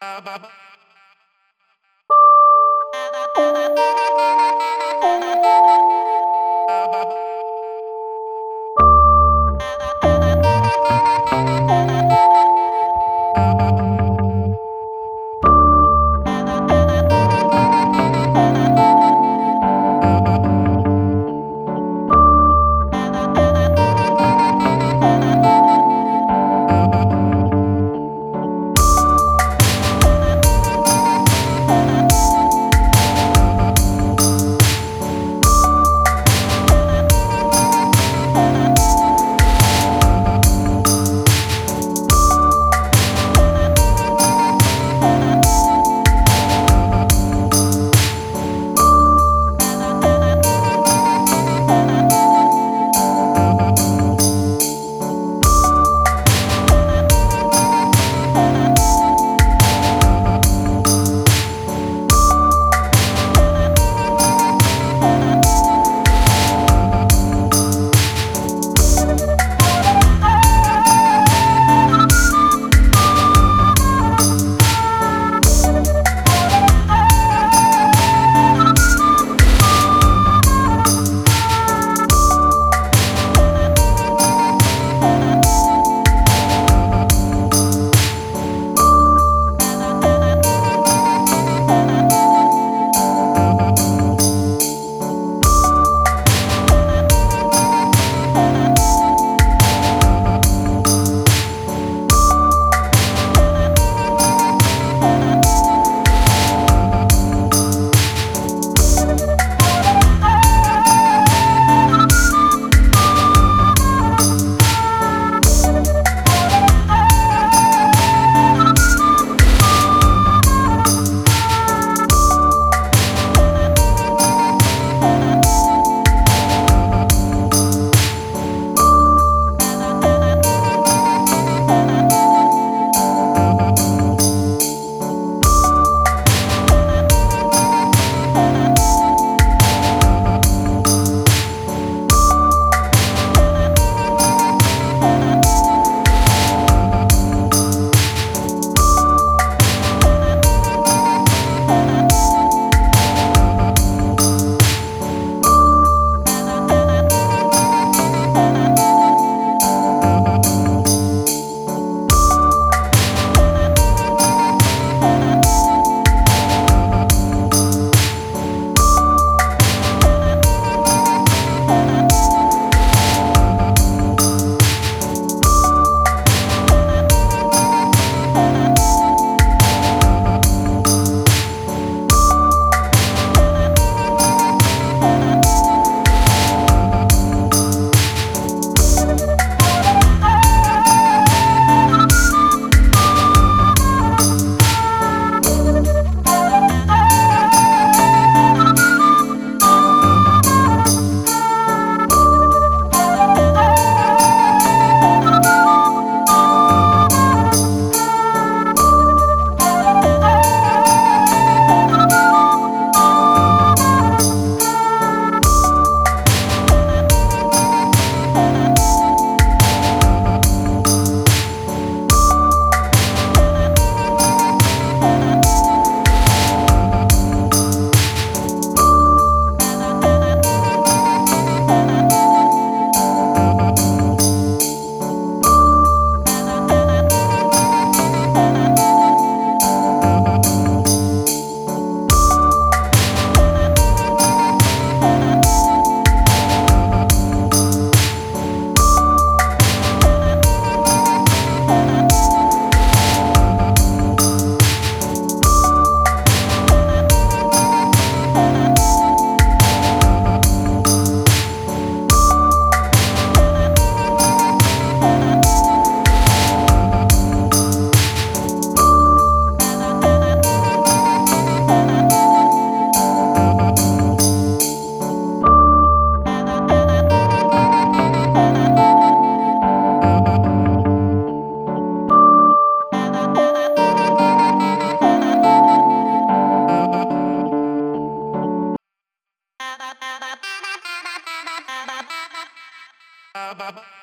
ba ba ba ba ba.